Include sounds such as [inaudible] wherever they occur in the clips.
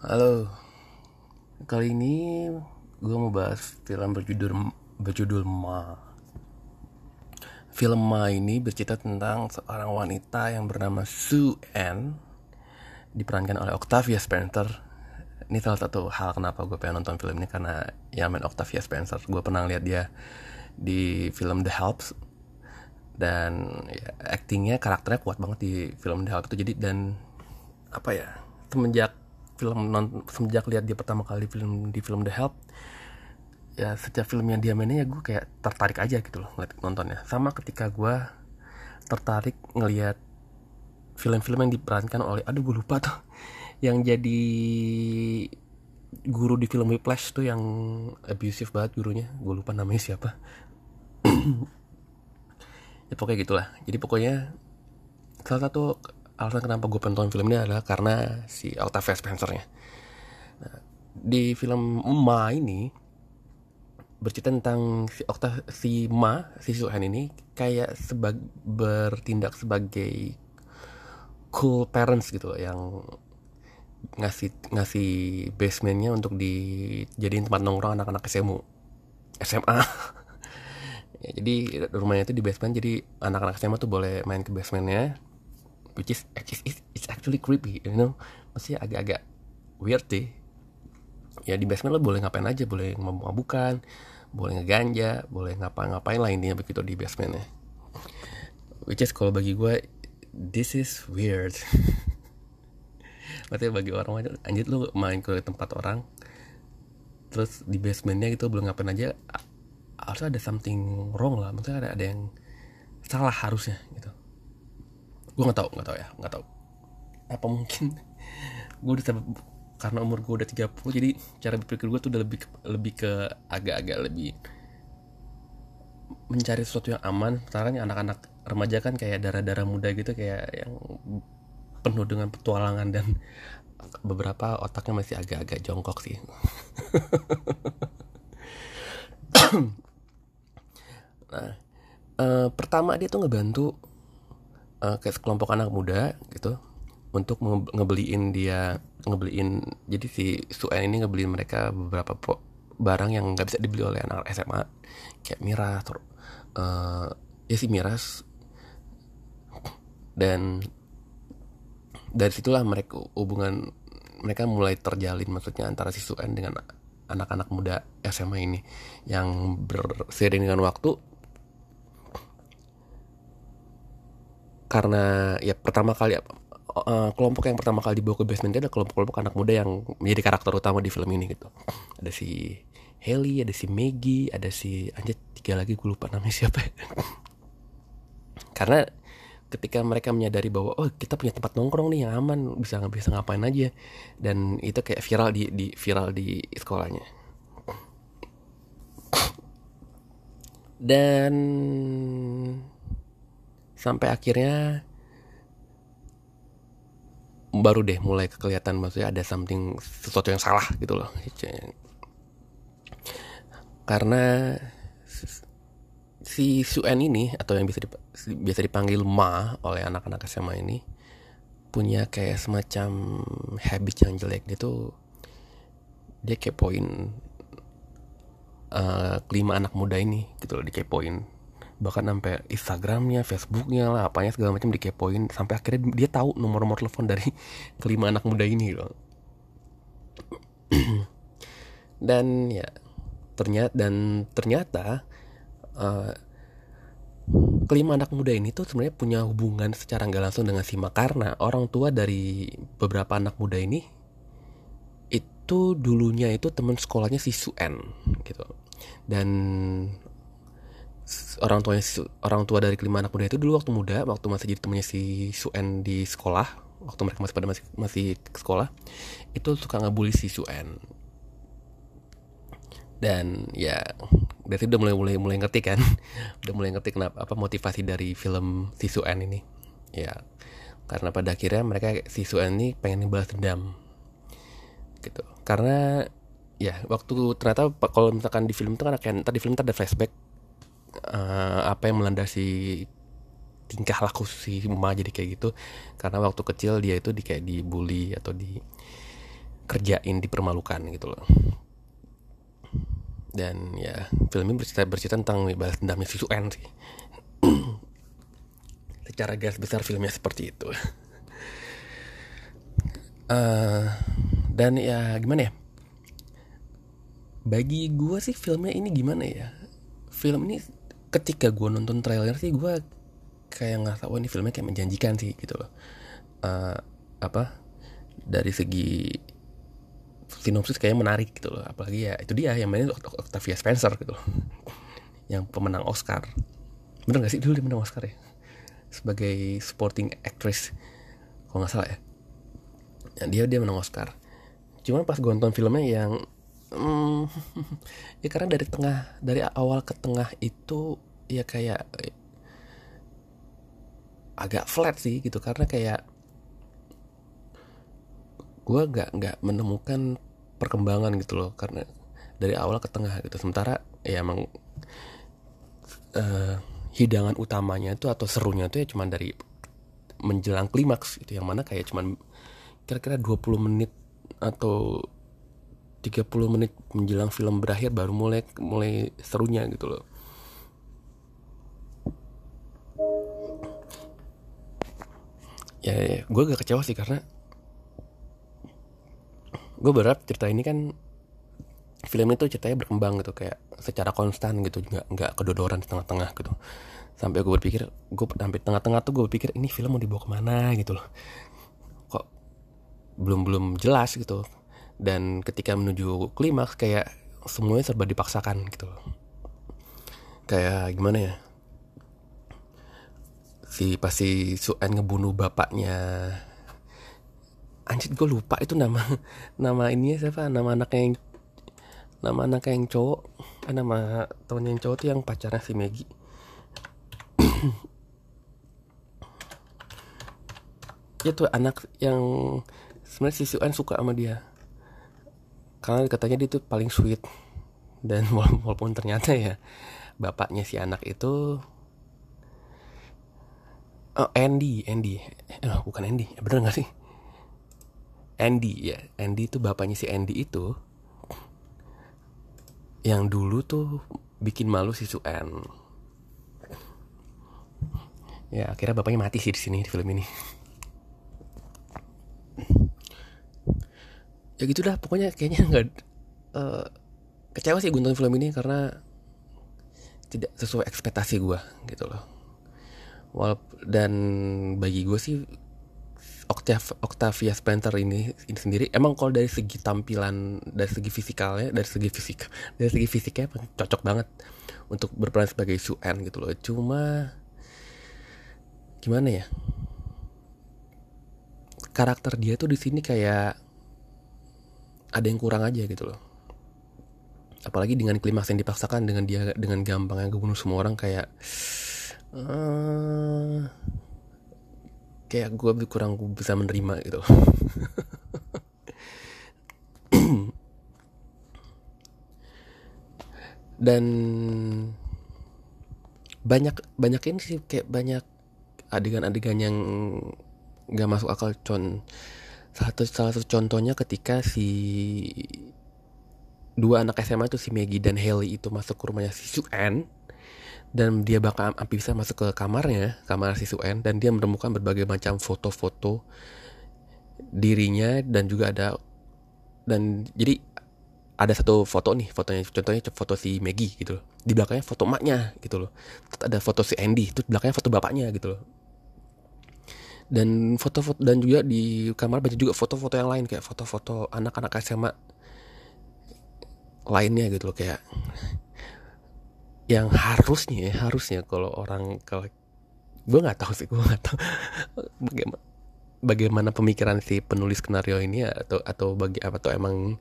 Halo, kali ini gue mau bahas film berjudul berjudul Ma. Film Ma ini bercerita tentang seorang wanita yang bernama Sue Ann, diperankan oleh Octavia Spencer. Ini salah satu hal kenapa gue pengen nonton film ini karena yang main Octavia Spencer. Gue pernah lihat dia di film The Helps dan ya, actingnya karakternya kuat banget di film The Helps itu jadi dan apa ya semenjak film non semenjak lihat dia pertama kali film di film The Help ya setiap film yang dia mainnya ya gue kayak tertarik aja gitu loh ngeliat nontonnya. Sama ketika gue tertarik ngelihat film-film yang diperankan oleh aduh gue lupa tuh [laughs] yang jadi guru di film Whiplash tuh yang abusive banget gurunya. Gue lupa namanya siapa. [clears throat] Ya pokoknya gitulah. Jadi pokoknya salah satu alasan kenapa gue pengen film ini adalah karena si Octavia Spencer-nya. Nah, di film Ma ini bercerita tentang si Octavia si Ma si Suhan ini kayak sebag bertindak sebagai cool parents gitu yang ngasih ngasih basementnya untuk dijadiin tempat nongkrong anak-anak SMU SMA [laughs] ya, jadi rumahnya itu di basement jadi anak-anak SMA tuh boleh main ke basementnya which is it's actually creepy you know? Masih agak-agak weird sih. Ya di basement lo boleh ngapain aja boleh mabuk-mabukan boleh ngeganja boleh ngapa-ngapain lah intinya begitu di basementnya. Which is kalau bagi gue this is weird. [laughs] Maksudnya bagi orang anjir lu main ke tempat orang terus di basementnya gitu belum ngapain aja harus ada something wrong lah. Maksudnya ada ada yang salah harusnya gitu gue nggak tahu nggak tahu ya nggak tahu. Apa mungkin? [laughs] Gue udah karena umur gue udah 30 jadi cara berpikir gue tuh udah lebih lebih ke agak-agak lebih mencari sesuatu yang aman. Sekarang anak-anak remaja kan kayak darah-darah muda gitu kayak yang penuh dengan petualangan dan [laughs] beberapa otaknya masih agak-agak jongkok sih. [laughs] Nah uh, pertama dia tuh ngebantu uh, kayak sekelompok anak muda gitu untuk ngebeliin dia ngebeliin jadi si Suen ini ngebeliin mereka beberapa barang yang nggak bisa dibeli oleh anak SMA kayak miras uh, ya si miras. Dan dari situlah mereka hubungan mereka mulai terjalin maksudnya antara si Suen dengan anak-anak muda SMA ini yang bersering dengan waktu karena ya pertama kali uh, kelompok yang pertama kali dibawa ke basement dia adalah kelompok-kelompok anak muda yang menjadi karakter utama di film ini gitu. Ada si Haley ada si Maggie ada si anjir tiga lagi gue lupa namanya siapa. [laughs] Karena ketika mereka menyadari bahwa oh kita punya tempat nongkrong nih yang aman bisa nggak bisa ngapain aja. Dan itu kayak viral di, di viral di sekolahnya. Dan sampai akhirnya baru deh mulai kelihatan maksudnya ada something sesuatu yang salah gitu loh. Karena si Suen ini atau yang bisa dip, biasa dipanggil Ma oleh anak-anak SMA ini punya kayak semacam habit yang jelek. Dia tuh dia kepoin uh, kelima anak muda ini gitu loh dikepoin bahkan sampai Instagramnya, Facebooknya lah, apanya segala macam dikepoin sampai akhirnya dia tahu nomor-nomor telepon dari [laughs] kelima anak muda ini loh. [clears throat] dan ya ternyata dan ternyata uh, kelima anak muda ini tuh sebenarnya punya hubungan secara nggak langsung dengan Sima karena orang tua dari beberapa anak muda ini itu dulunya itu teman sekolahnya si Suen gitu dan orang tuanya orang tua dari kelima anak muda itu dulu waktu muda waktu masih jadi temannya si Suen di sekolah waktu mereka masih pada masih masih sekolah itu suka ngabuli si Suen dan ya dari udah mulai mulai mulai ngerti kan? [laughs] Udah mulai ngerti kenapa apa motivasi dari film si Suen ini. Ya karena pada akhirnya mereka si Suen ini pengen balas dendam. Gitu. Karena ya waktu ternyata kalau misalkan di film itu kan kayak tadi film itu ada flashback uh, apa yang melandasi tingkah laku si Uma jadi kayak gitu. Karena waktu kecil dia itu di kayak dibully atau di dikerjain dipermalukan gitu loh. Dan ya film ini bercerita bercerita tentang balas dendamnya si Suen sih. [clears throat] Secara garis besar filmnya seperti itu. Uh, [laughs] dan ya gimana ya? Bagi gue sih filmnya ini gimana ya? Film ini ketika gue nonton trailer sih gue kayak ngerasa wah ini filmnya kayak menjanjikan sih gitu loh. Uh, apa dari segi sinopsis kayak menarik gitu loh. Apalagi ya itu dia yang mainin Octavia Spencer gitu loh. [laughs] Yang pemenang Oscar. Bener gak sih? Dulu dia menang Oscar ya? Sebagai supporting actress kalau nggak salah ya. Ya dia dia menang Oscar. Cuman pas gue nonton filmnya yang hmm, [laughs] ya karena dari tengah dari awal ke tengah itu ya kayak agak flat sih gitu. Karena kayak gue gak nggak menemukan perkembangan gitu loh. Karena dari awal ke tengah gitu. Sementara ya emang uh, hidangan utamanya itu atau serunya itu ya cuman dari menjelang klimaks itu yang mana kayak cuman kira-kira 20 menit atau 30 menit menjelang film berakhir baru mulai mulai serunya gitu loh. Ya, ya gue gak kecewa sih karena gue berharap cerita ini kan film itu ceritanya berkembang gitu kayak secara konstan gitu nggak nggak kedodoran di tengah-tengah gitu. Sampai gue berpikir gue sampai tengah-tengah tuh gue berpikir ini film mau dibawa ke mana? gitu loh. Kok belum belum jelas gitu dan ketika menuju klimaks kayak semuanya serba dipaksakan gitu loh. Kayak gimana ya? Si pasti Suen ngebunuh bapaknya. Anjir gue lupa itu nama [laughs] nama ini siapa? Nama anak yang nama anak yang cowok. Eh, nama temen yang cowok tuh yang pacarnya si Maggie. [clears throat] Itu anak yang sebenarnya si Suan suka sama dia karena katanya dia tuh paling sweet. Dan [laughs] walaupun ternyata ya bapaknya si anak itu oh Andy Andy. Eh, bukan Andy. Bener gak sih? Andy ya. Andy itu bapaknya si Andy itu yang dulu tuh bikin malu si Suen. Ya akhirnya bapaknya mati sih di sini di film ini ya gitu dah pokoknya kayaknya [laughs] nggak uh, kecewa sih gue nonton film ini karena tidak sesuai ekspektasi gue gitu loh. Walaupun dan bagi gue sih Octav, Octavia Spencer ini ini sendiri emang kalau dari segi tampilan dari segi fisikalnya dari segi fisik dari segi fisiknya cocok banget untuk berperan sebagai Suen gitu loh. Cuma gimana ya? Karakter dia tuh di sini kayak ada yang kurang aja gitu loh. Apalagi dengan klimaks yang dipaksakan dengan dia dengan gampangnya ngebunuh semua orang kayak uh, kayak gue kurang bisa menerima gitu [clears throat] dan banyak banyak ini sih kayak banyak adegan-adegan yang gak masuk akal. Con satu salah satu contohnya ketika si dua anak SMA itu si Maggie dan Haley itu masuk ke rumahnya si Suen dan dia bakal bisa masuk ke kamarnya kamar si Suen dan dia menemukan berbagai macam foto-foto dirinya dan juga ada dan jadi ada satu foto nih fotonya contohnya foto si Maggie gitu loh. Di belakangnya foto emaknya gitu loh. Terus ada foto si Andy itu belakangnya foto bapaknya gitu loh dan foto-foto dan juga di kamar baca juga foto-foto yang lain kayak foto-foto anak-anak SMA lainnya gitu loh kayak yang harusnya ya, harusnya kalau orang kalau gue nggak tahu sih gue nggak tahu. [laughs] Bagaimana bagaimana pemikiran si penulis skenario ini ya, atau atau bagi apa tuh emang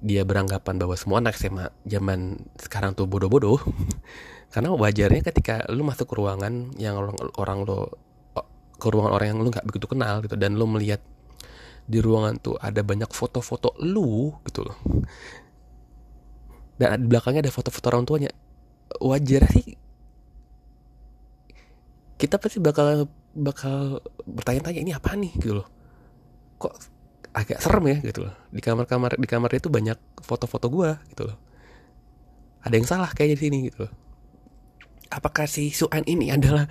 dia beranggapan bahwa semua anak SMA zaman sekarang tuh bodoh-bodoh. [laughs] Karena wajarnya ketika lu masuk ke ruangan yang orang, orang lo ke ruangan orang yang lu nggak begitu kenal gitu dan lu melihat di ruangan tuh ada banyak foto-foto lu gitu loh. Dan di belakangnya ada foto-foto orang tuanya. Wajar sih. Kita pasti bakal bakal bertanya-tanya ini apa nih? gitu loh. Kok agak serem ya gitu loh. Di kamar-kamar di kamar itu banyak foto-foto gue gitu loh. Ada yang salah kayak di sini gitu loh. Apakah si Suan ini adalah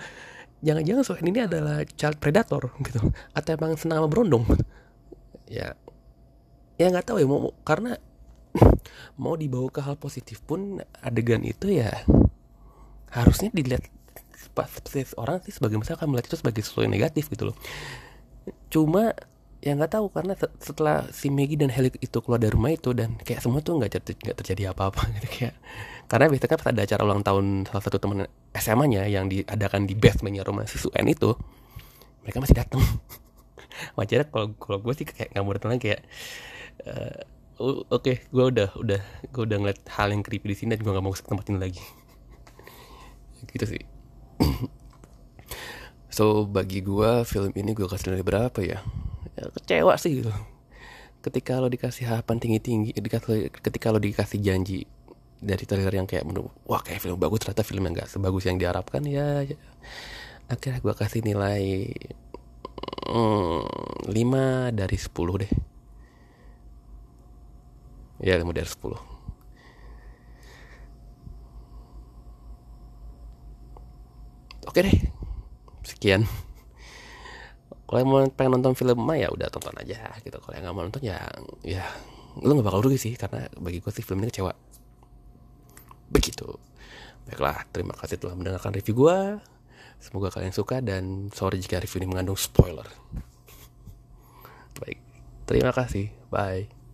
jangan-jangan Suan ini adalah child predator gitu. Atau emang senang sama berondong. Ya. Ya nggak tahu ya mau karena [laughs] mau dibawa ke hal positif pun adegan itu ya harusnya dilihat orang sih sebagai misalnya akan melihat itu sebagai sesuatu yang negatif gitu loh. Cuma ya nggak tahu karena setelah si Maggie dan Haley itu keluar dari rumah itu dan kayak semua tuh nggak terjadi, terjadi apa-apa. [laughs] Gitu kayak karena biasanya kan pas ada acara ulang tahun salah satu teman SMA-nya yang diadakan di basementnya rumah si Suen itu mereka masih datang [laughs] wajarnya kalau kalau gue sih kayak nggak mau datang kayak uh, oke okay, gue udah udah gue udah ngeliat hal yang creepy di sini dan gue nggak mau ke tempat ini lagi. [laughs] Gitu sih. [clears throat] So bagi gue film ini gue kasih nilai berapa ya, kecewa sih. Gitu ketika lo dikasih harapan tinggi tinggi ketika lo dikasih janji dari trailer yang kayak menurut wah kayak film bagus ternyata film yang gak sebagus yang diharapkan ya, ya. akhirnya gue kasih nilai hmm, 5 dari 10 deh. Ya 5 dari 10 oke deh. Sekian kalau yang mau pengen nonton film mah ya udah tonton aja gitu. Kalau yang nggak mau nonton ya ya lu nggak bakal rugi sih karena bagi gue sih film ini kecewa. Begitu. Baiklah terima kasih telah mendengarkan review gue semoga kalian suka dan sorry jika review ini mengandung spoiler. Baik terima kasih. Bye